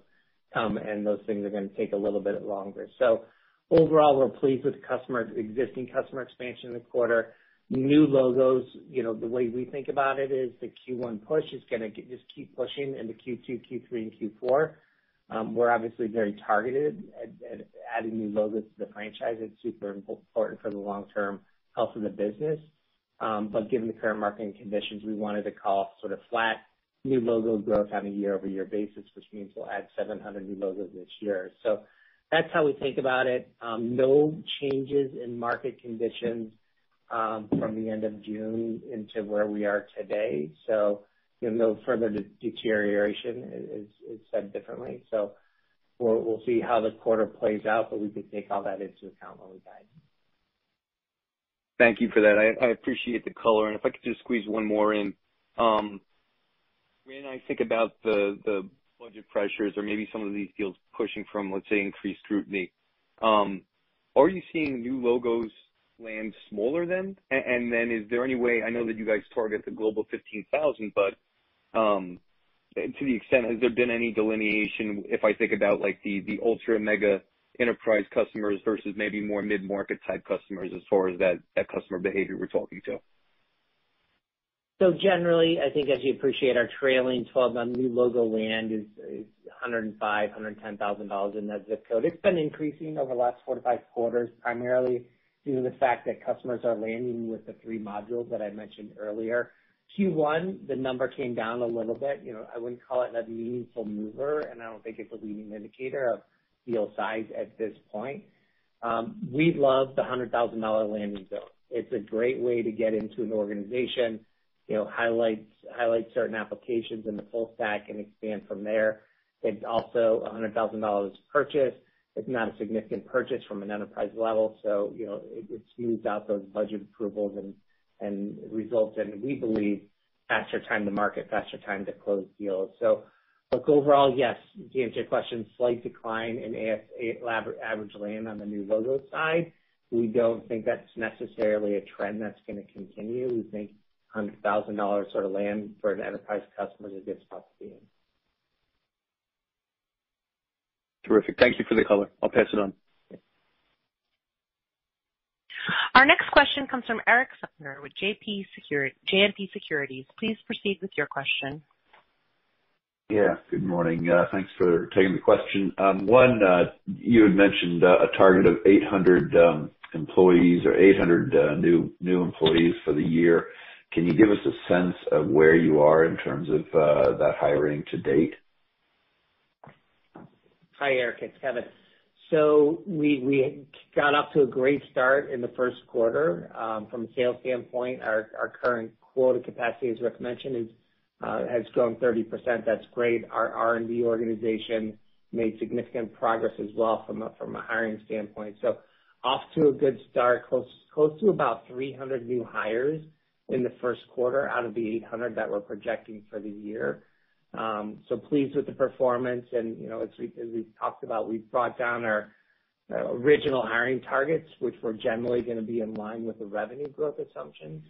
come, and those things are gonna take a little bit longer. So overall, we're pleased with customer existing customer expansion in the quarter. New logos, you know, the way we think about it is the Q1 push is gonna just keep pushing into Q2, Q3, and Q4. Um, we're obviously very targeted at adding new logos to the franchise. It's super important for the long-term health of the business. Um, but given the current market conditions, we wanted to call sort of flat new logo growth on a year-over-year basis, which means we'll add 700 new logos this year. So that's how we think about it. Um, no changes in market conditions um, from the end of June into where we are today. So you know, no further deterioration is said differently. So we'll see how the quarter plays out, but we could take all that into account when we guide. Thank you for that. I appreciate the color. And if I could just squeeze one more in. Um, When I think about the budget pressures or maybe some of these deals pushing from, let's say, increased scrutiny, um, are you seeing new logos land smaller then? And and then is there any way, I know that you guys target the Global 15,000, but um, to the extent, has there been any delineation if I think about like the ultra mega enterprise customers versus maybe more mid-market type customers as far as that customer behavior we're talking to? So generally, I think as you appreciate our trailing 12-month new logo land is $105,000-$110,000 in that zip code. It's been increasing over the last four to five quarters, primarily due to the fact that customers are landing with the three modules that I mentioned earlier. Q1, the number came down a little bit. You know, I wouldn't call it a meaningful mover, and I don't think it's a leading indicator of deal size at this point. Um, we love the $100,000 landing zone. It's a great way to get into an organization, you know, highlight certain applications in the full stack and expand from there. It's also a $100,000 purchase. It's not a significant purchase from an enterprise level, so, you know, it smooths out those budget approvals and and results in, we believe, faster time to market, faster time to close deals. So look, overall, yes, to answer your question, slight decline in average land on the new logo side. We don't think that's necessarily a trend that's gonna continue. We think $100,000 sort of land for an enterprise customer is a good spot to be in. Terrific. Thank you for the color. I'll pass it on. Our next question comes from Erik Suppiger with JMP Securities. Please proceed with your question. Yeah, good morning. Uh, thanks for taking the question. Um, one, uh, you had mentioned uh, a target of 800 um, employees or 800 new employees for the year. Can you give us a sense of where you are in terms of that hiring to date? Hi, Eric. it's Kevin. So we got off to a great start in the first quarter. From a sales standpoint, our our current quota capacity, as Rick mentioned, is uh has grown 30%. That's great. Our R&D organization made significant progress as well from a from a hiring standpoint. So off to a good start, close close to about 300 new hires in the first quarter out of the 800 that we're projecting for the year. Um so pleased with the performance. And, you know, as we've talked about, we've brought down our original hiring targets, which were generally gonna be in line with the revenue growth assumptions.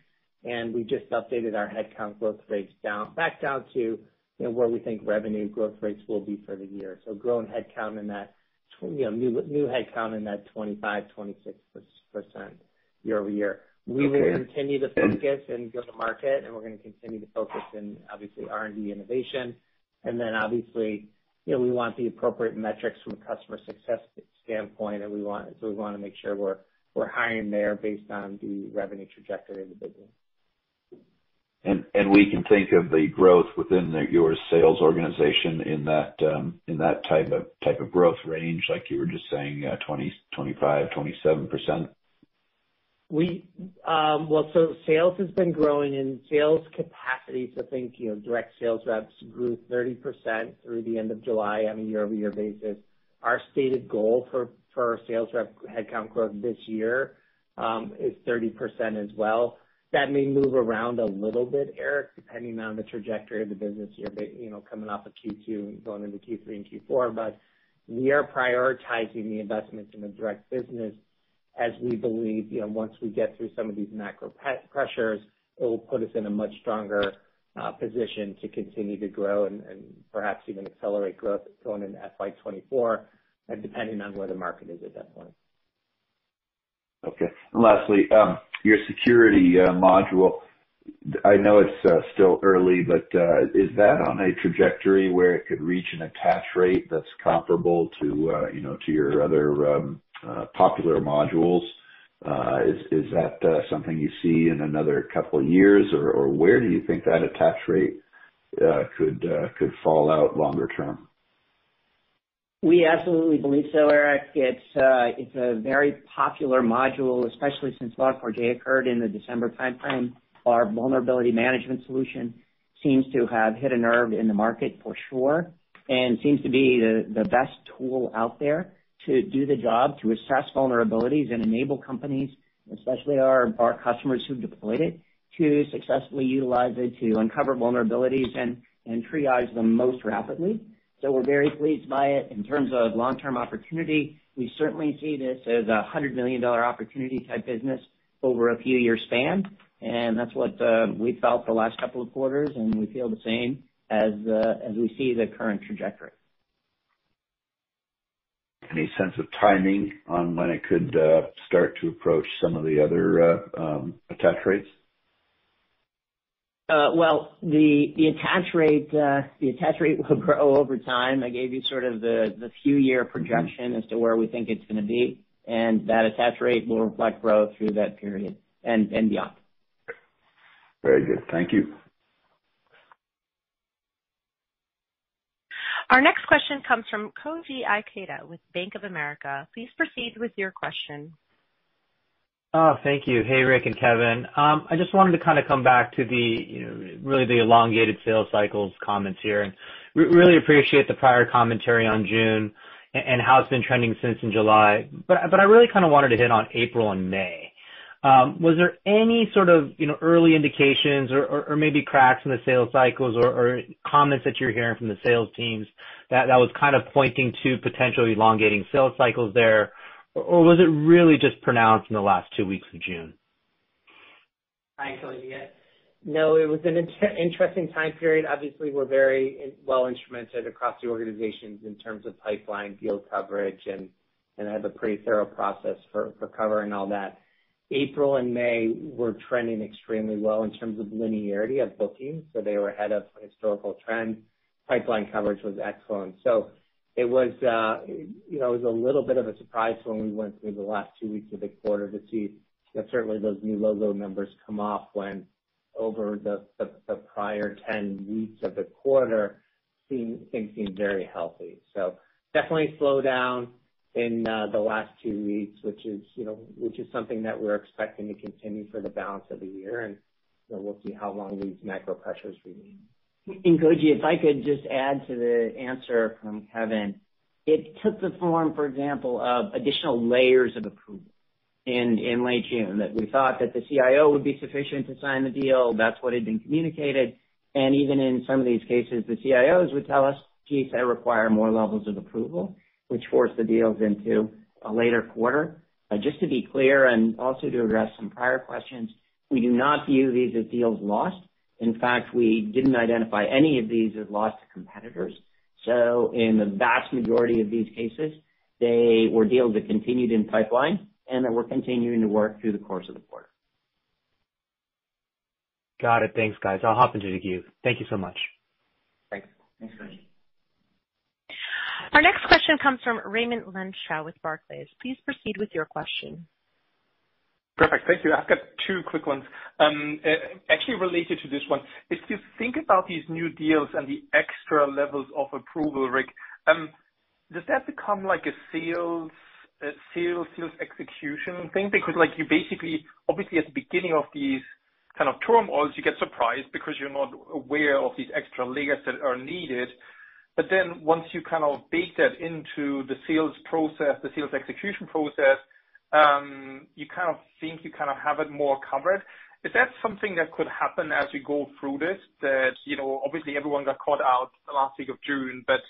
And we just updated our headcount growth rates down back down to, you know, where we think revenue growth rates will be for the year. So growing headcount in that, you know, new headcount in that 25%-26% year-over-year. We will continue to focus and go to market, and we're gonna continue to focus in obviously R&D innovation. And then obviously, you know, we want the appropriate metrics from a customer success standpoint, and we wanna make sure we're we're hiring there based on the revenue trajectory of the business. And and we can think of the growth within your sales organization in that um in that type of type of growth range, like you were just saying, 20%, 25%, 27%? Um, sales has been growing in sales capacity. Think, you know, direct sales reps grew 30% through the end of July on a year-over-year basis. Our stated goal for for sales rep headcount growth this year um, is 30% as well. That may move around a little bit, Eric, depending on the trajectory of the business year, you know, coming off of Q2 and going into Q3 and Q4. We are prioritizing the investments in the direct business as we believe, you know, once we get through some of these macro pressures, it will put us in a much stronger uh, position to continue to grow and perhaps even accelerate growth going into FY 2024, uh, depending on where the market is at that point. Okay. Lastly, um, your security uh, module, I know it's still early, but is that on a trajectory where it could reach an attach rate that's comparable to, you know, to your other um, Uh, popular modules? Uh, is that uh, something you see in another couple of years? Or where do you think that attach rate uh could could fall out longer term? We absolutely believe so, Eric. It's a very popular module, especially since Log4j occurred in the December timeframe. Our vulnerability management solution seems to have hit a nerve in the market for sure, and seems to be the best tool out there to do the job, to assess vulnerabilities and enable companies especially our our customers who've deployed it, to successfully utilize it to uncover vulnerabilities and and triage them most rapidly. So we're very pleased by it. In terms of long-term opportunity, we certainly see this as a $100 million opportunity type business over a few year span, and that's what uh, we felt the last couple of quarters, and we feel the same as uh, as we see the current trajectory. Any sense of timing on when it could uh, start to approach some of the other uh, um, attach rates? Uh, well, the the attach rate uh the attach rate will grow over time. I gave you sort of the few year mm-hmm. projection as to where we think it's gonna be, and that attach rate will reflect growth through that period and beyond. Very good. Thank you. Our next question comes from Koji Ikeda with Bank of America. Please proceed with your question. Oh, thank you. Hey, Rick and Kevin. Um I just wanted to kind of come back to the, you know, really the elongated sales cycles comments here, and really appreciate the prior commentary on June and how it's been trending since in July. But I but I really kind of wanted to hit on April and May. Um, was there any sort of, you know, early indications or maybe cracks in the sales cycles or comments that you're hearing from the sales teams that was kind of pointing to potentially elongating sales cycles there? Or was it really just pronounced in the last two weeks of June? Hi, Koji. No, it was an interesting time period. Obviously, we're very well instrumented across the organizations in terms of pipeline deal coverage and have a pretty thorough process for for covering all that. April and May were trending extremely well in terms of linearity of bookings, so they were ahead of historical trends. Pipeline coverage was excellent. So it was, you know, it was a little bit of a surprise when we went through the last two weeks of the quarter to see certainly those new logo numbers come off when over the prior 10 weeks of the quarter, things seemed very healthy. So definitely slowed down in uh, the last two weeks, which is, you know, which is something that we're expecting to continue for the balance of the year. You know, we'll see how long these macro pressures remain. Koji, if I could just add to the answer from Kevin. It took the form, for example, of additional layers of approval in late June, that we thought that the CIO would be sufficient to sign the deal. That's what had been communicated. And even in some of these cases, the CIOs would tell us, "Geez, I require more levels of approval," which forced the deals into a later quarter. Uh, just to be clear, and also to address some prior questions, we do not view these as deals lost. In fact, we didn't identify any of these as lost to competitors. So in the vast majority of these cases, they were deals that continued in pipeline and that we're continuing to work through the course of the quarter. Got it. Thanks, guys. I'll hop into the queue. Thank you so much. Thanks. Thanks, Koji. Our next question comes from Raimo Lenschow with Barclays. Please proceed with your question. Perfect. Thank you. I've got two quick ones. Um, uh, actually related to this one. If you think about these new deals and the extra levels of approval, Rick, um, does that become like a sales execution thing? Because like you basically, obviously at the beginning of these kind of turmoils, you get surprised because you're not aware of these extra layers that are needed. But then once you kind of bake that into the sales process, the sales execution process, um, you kind of think you kind of have it more covered. Is that something that could happen as we go through this? That, you know, obviously everyone got caught out the last week of June, but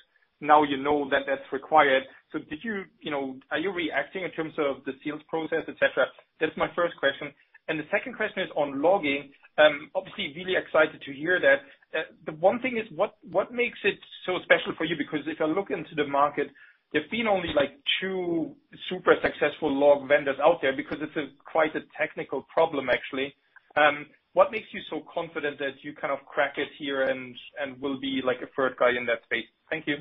now you know that that's required. So did you you know, are you reacting in terms of the sales process, et cetera? That's my first question. And the second question is on logging. Um, obviously really excited to hear that. Uh, the one thing is what what makes it so special for you? Because if I look into the market, there've been only like two super successful log vendors out there because it's a quite a technical problem actually. Um, what makes you so confident that you kind of crack it here and will be like a third guy in that space? Thank you.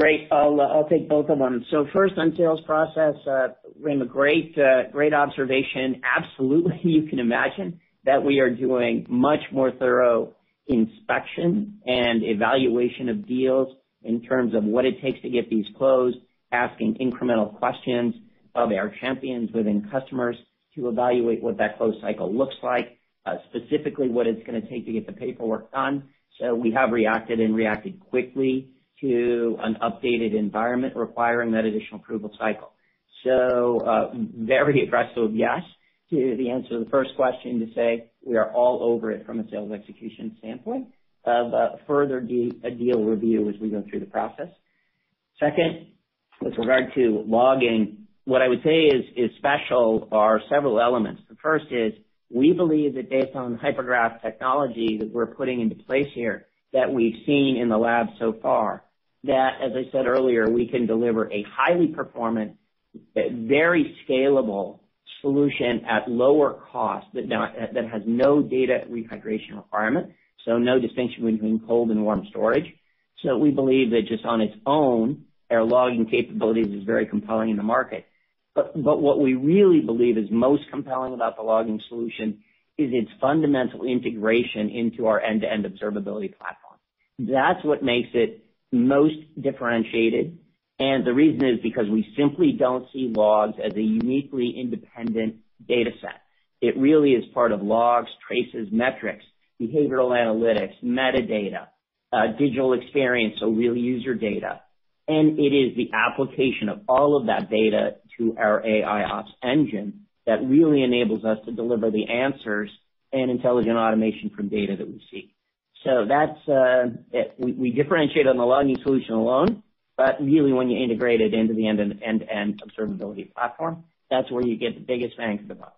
Great. Uh, I'll take both of them. First on sales process, uh, Raimo, uh, great observation. Absolutely, you can imagine that we are doing much more thorough inspection and evaluation of deals in terms of what it takes to get these closed, asking incremental questions of our champions within customers to evaluate what that close cycle looks like, specifically what it's gonna take to get the paperwork done. So we have reacted and reacted quickly to an updated environment requiring that additional approval cycle. So uh, very aggressive yes to the answer to the first question to say we are all over it from a sales execution standpoint of uh, further deal review as we go through the process. Second, with regard to logging, what I would say is special are several elements. The first is we believe that based on hypergraph technology that we're putting into place here, that we've seen in the lab so far, that, as I said earlier, we can deliver a highly performant, very scalable solution at lower cost that that has no data rehydration requirement, so no distinction between cold and warm storage. So we believe that just on its own, our logging capabilities is very compelling in the market. But but what we really believe is most compelling about the logging solution is its fundamental integration into our end-to-end observability platform. That's what makes it most differentiated. And the reason is because we simply don't see logs as a uniquely independent data set. It really is part of logs, traces, metrics, behavioral analytics, metadata, uh, digital experience, so real user data. And it is the application of all of that data to our AIOps engine that really enables us to deliver the answers and intelligent automation from data that we see. So that's uh, it. We differentiate on the logging solution alone, but really when you integrate it into the end-to-end observability platform, that's where you get the biggest bang for the buck.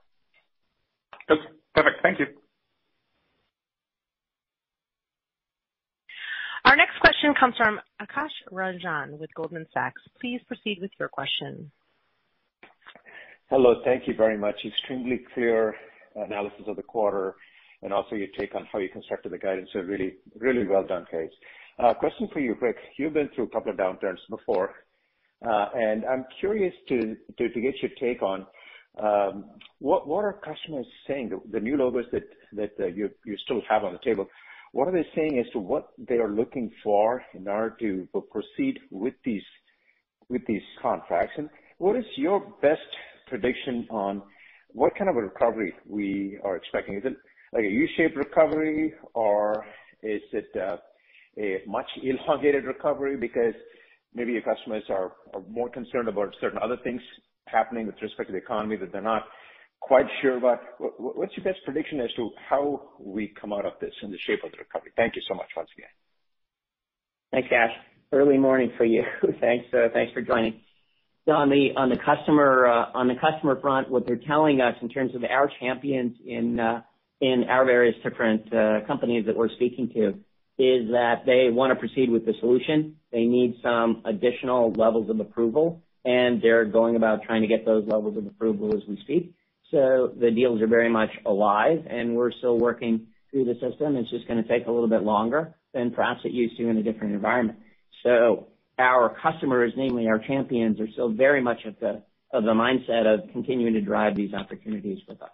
Okay. Perfect. Thank you. Our next question comes from Kash Rangan with Goldman Sachs. Please proceed with your question. Hello. Thank you very much. Extremely clear analysis of the quarter and also your take on how you constructed the guidance. Are really, really well done, guys. Uh, question for you, Rick. You've been through a couple of downturns before, uh, and I'm curious to get your take on um, what are customers saying, the new logos that uh, you still have on the table, what are they saying as to what they are looking for in order to proceed with these contracts? And what is your best prediction on what kind of a recovery we are expecting? Is it like a U-shaped recovery, or is it uh, a much elongated recovery because maybe your customers are more concerned about certain other things happening with respect to the economy that they're not quite sure about? What's your best prediction as to how we come out of this in the shape of the recovery? Thank you so much once again. Thanks, Kash. Early morning for you. Thanks uh, Thanks for joining. On the on the customer uh on the customer front, what they're telling us in terms of our champions in uh, our various different uh, companies that we're speaking to is that they wanna proceed with the solution. They need some additional levels of approval, and they're going about trying to get those levels of approval as we speak. So the deals are very much alive, and we're still working through the system. It's just gonna take a little bit longer than perhaps it used to in a different environment. So our customers, namely our champions, are still very much of the mindset of continuing to drive these opportunities with us.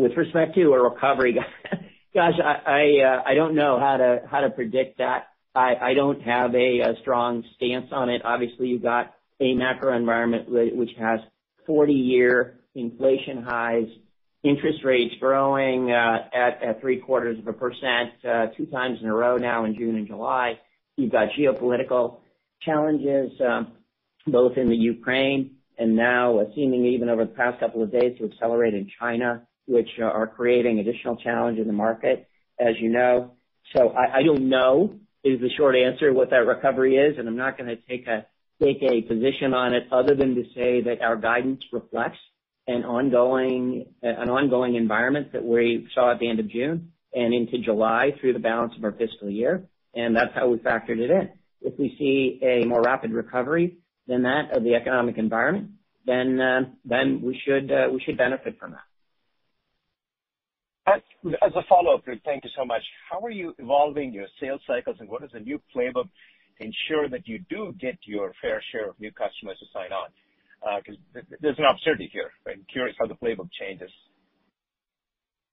With respect to a recovery, gosh, I uh I don't know how to how to predict that. I don't have a strong stance on it. Obviously, you've got a macro environment which has 40-year inflation highs, interest rates growing uh, at 0.75%, uh, two times in a row now in June and July. You've got geopolitical challenges um, both in the Ukraine and now uh, seemingly even over the past couple of days to accelerate in China, which are creating additional challenge in the market, as you know. So I don't know is the short answer what that recovery is, and I'm not take a take a position on it other than to say that our guidance reflects an ongoing uh an ongoing environment that we saw at the end of June and into July through the balance of our fiscal year, and that's how we factored it in. If we see a more rapid recovery than that of the economic environment, then uh then we should uh we should benefit from that. As a follow-up, Rick, thank you so much. How are you evolving your sales cycles, and what is the new playbook to ensure that you do get your fair share of new customers to sign on? Uh, because there's an opportunity here. I'm curious how the playbook changes.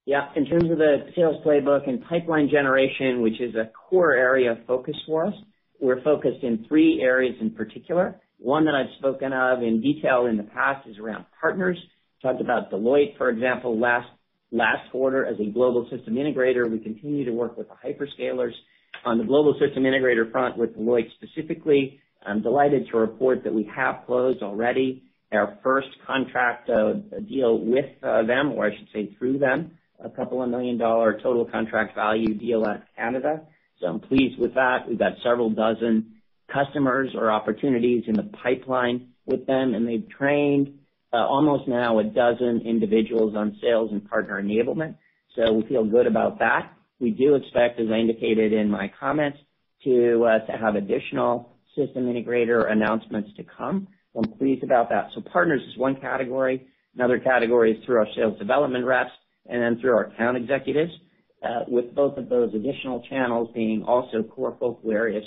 Yeah. In terms of the sales playbook and pipeline generation, which is a core area of focus for us, we're focused in three areas in particular. One that I've spoken of in detail in the past is around partners. Talked about Deloitte, for example, last quarter as a global system integrator. We continue to work with the hyperscalers on the global system integrator front with Deloitte specifically. I'm delighted to report that we have closed already our first contract uh, deal with uh, them, or I should say through them, a couple of million-dollar total contract value deal out of Canada. I'm pleased with that. We've got several dozen customers or opportunities in the pipeline with them, and they've trained Uh, almost now a dozen individuals on sales and partner enablement. So we feel good about that. We do expect, as I indicated in my comments, uh, to have additional system integrator announcements to come. I'm pleased about that. So partners is one category. Another category is through our sales development reps and then through our account executives, uh, with both of those additional channels being also core focal areas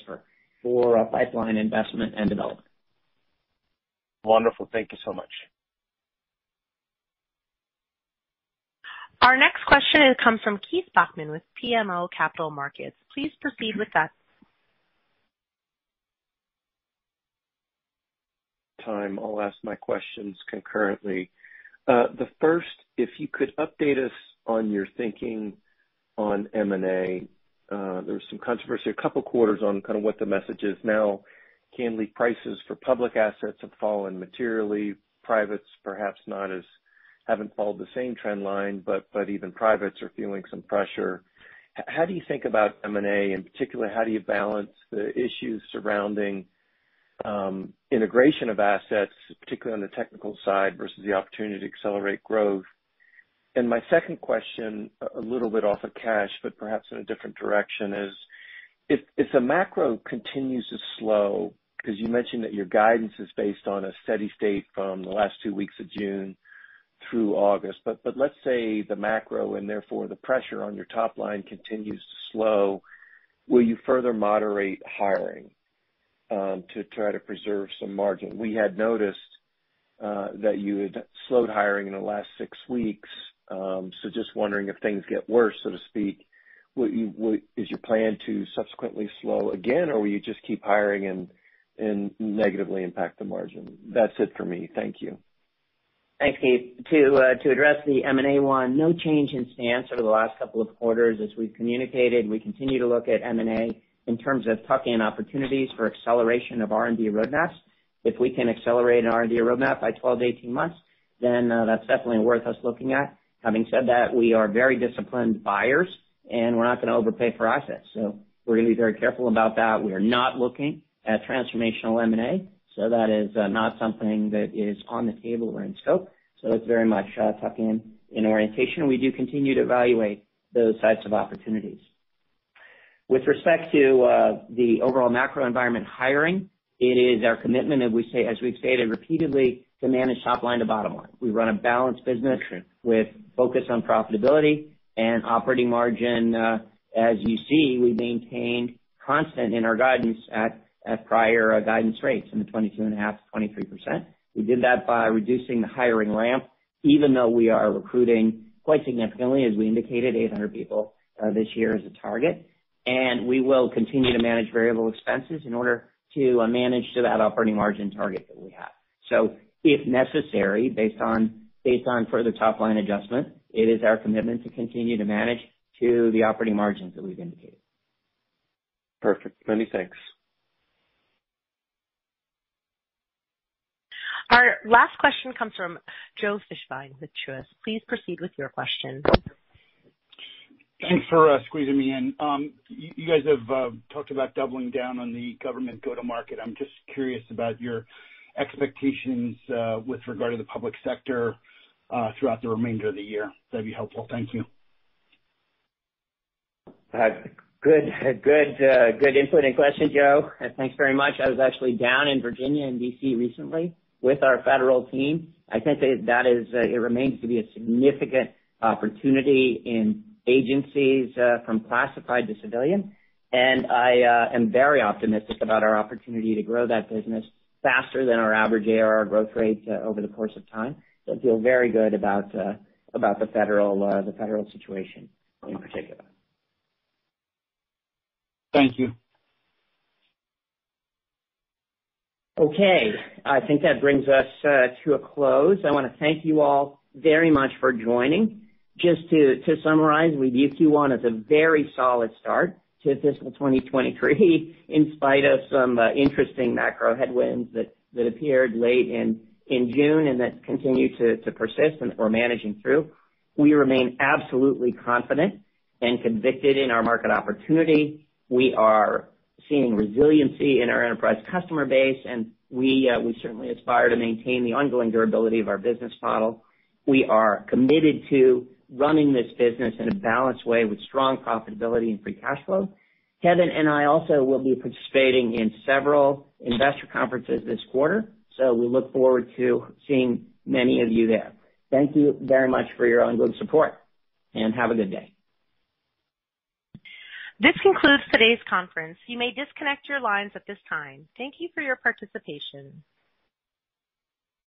for pipeline investment and development. Wonderful. Thank you so much. Our next question comes from Keith Bachman with BMO Capital Markets. Please proceed with that. Time, I'll ask my questions concurrently. Uh, the first, if you could update us on your thinking on M&A. Uh, there was some controversy a couple quarters on kind of what the message is now. Candidly, prices for public assets have fallen materially. Privates perhaps haven't followed the same trend line, but but even privates are feeling some pressure. How do you think about M&A? In particular, how do you balance the issues surrounding um, integration of assets, particularly on the technical side, versus the opportunity to accelerate growth? And my second question, a little bit off of cash, but perhaps in a different direction, is if the macro continues to slow, because you mentioned that your guidance is based on a steady state from the last two weeks of June through August. But but let's say the macro, and therefore the pressure on your top line continues to slow, will you further moderate hiring to try to preserve some margin? We had noticed that you had slowed hiring in the last six weeks. Um so just wondering if things get worse, so to speak, is your plan to subsequently slow again, or will you just keep hiring and and negatively impact the margin? That's it for me. Thank you. Thanks, Keith. To uh, address the M&A one, no change in stance over the last couple of quarters. As we've communicated, we continue to look at M&A in terms of tuck-in opportunities for acceleration of R&D roadmaps. If we can accelerate an R&D roadmap by 12-18 months, then uh, that's definitely worth us looking at. Having said that, we are very disciplined buyers, and we're not gonna overpay for assets. So we're gonna be very careful about that. We are not looking at transformational M&A, that is uh, not something that is on the table or in scope. So it's very much uh, tuck-in in orientation. We do continue to evaluate those types of opportunities. With respect to uh, the overall macro environment hiring, it is our commitment, as we say, as we've stated repeatedly, to manage top line to bottom line. We run a balanced business with focus on profitability and operating margin. As you see, we maintained constant in our guidance at prior uh, guidance rates in the 22.5%-23%. We did that by reducing the hiring ramp, even though we are recruiting quite significantly, as we indicated, 800 people uh, this year as a target. And we will continue to manage variable expenses in order to uh, manage to that operating margin target that we have. So if necessary, based on based on further top-line adjustment, it is our commitment to continue to manage to the operating margins that we've indicated. Perfect. Many thanks. Our last question comes from Joe Fishbein with Truist. Please proceed with your question. Thanks for uh, squeezing me in. Um, you guys have uh, talked about doubling down on the government go-to-market. I'm just curious about your expectations uh, with regard to the public sector throughout the remainder of the year. That'd be helpful. Thank you. Good input and question, Joe. Thanks very much. I was actually down in Virginia and D.C. recently with our federal team. I think that uh, it remains to be a significant opportunity in agencies uh, from classified to civilian. And I uh, am very optimistic about our opportunity to grow that business faster than our average ARR growth rate over the course of time. I feel very good about the federal situation in particular. Thank you. Okay. I think that brings us uh, to a close. I wanna thank you all very much for joining. Just to summarize, we view Q1 as a very solid start to fiscal 2023, in spite of some uh, interesting macro headwinds that appeared late in June and that continue to persist and that we're managing through, we remain absolutely confident and convicted in our market opportunity. We are seeing resiliency in our enterprise customer base, and we uh, we certainly aspire to maintain the ongoing durability of our business model. We are committed to running this business in a balanced way with strong profitability and free cash flow. Kevin and I also will be participating in several investor conferences this quarter, so we look forward to seeing many of you there. Thank you very much for your ongoing support, and have a good day. This concludes today's conference. You may disconnect your lines at this time. Thank you for your participation.